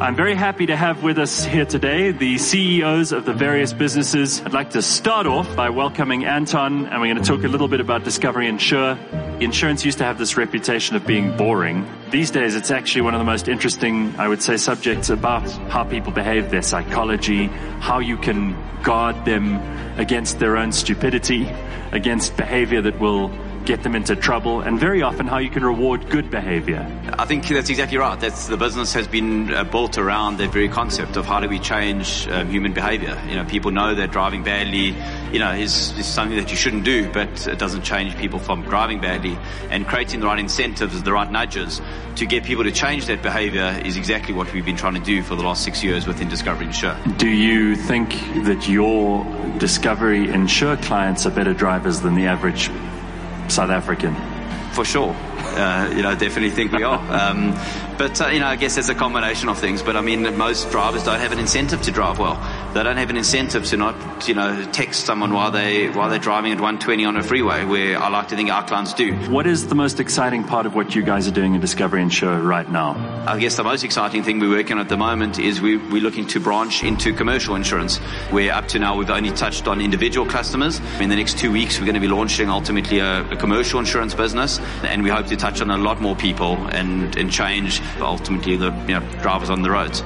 I'm very happy to have with us here today the CEOs of the various businesses. I'd like to start off by welcoming Anton, and we're going to talk a little bit about Discovery Insure. Insurance used to have this reputation of being boring. These days, it's actually one of the most interesting, I would say, subjects about how people behave, their psychology, how you can guard them against their own stupidity, against behavior that will get them into trouble, and very often how you can reward good behavior. I think that's exactly right. That's the business has been uh, built around that very concept of how do we change um, human behavior. You know, people know that driving badly, you know, is, is something that you shouldn't do, but it doesn't change people from driving badly. And creating the right incentives, the right nudges to get people to change that behavior is exactly what we've been trying to do for the last six years within Discovery Insure. Do you think that your Discovery Insure clients are better drivers than the average South African? For sure. Uh, you know, definitely think we are. Um, but, uh, you know, I guess there's a combination of things. But I mean, most drivers don't have an incentive to drive well. They don't have an incentive to not, you know, text someone while they while they're driving at 120 on a freeway, where I like to think our clients do. What is the most exciting part of what you guys are doing in Discovery Insure right now? I guess the most exciting thing we're working on at the moment is we, we're looking to branch into commercial insurance, where up to now we've only touched on individual customers. In the next two weeks, we're going to be launching ultimately a, a commercial insurance business, and we hope to touch on a lot more people and, and change ultimately the you know, drivers on the roads.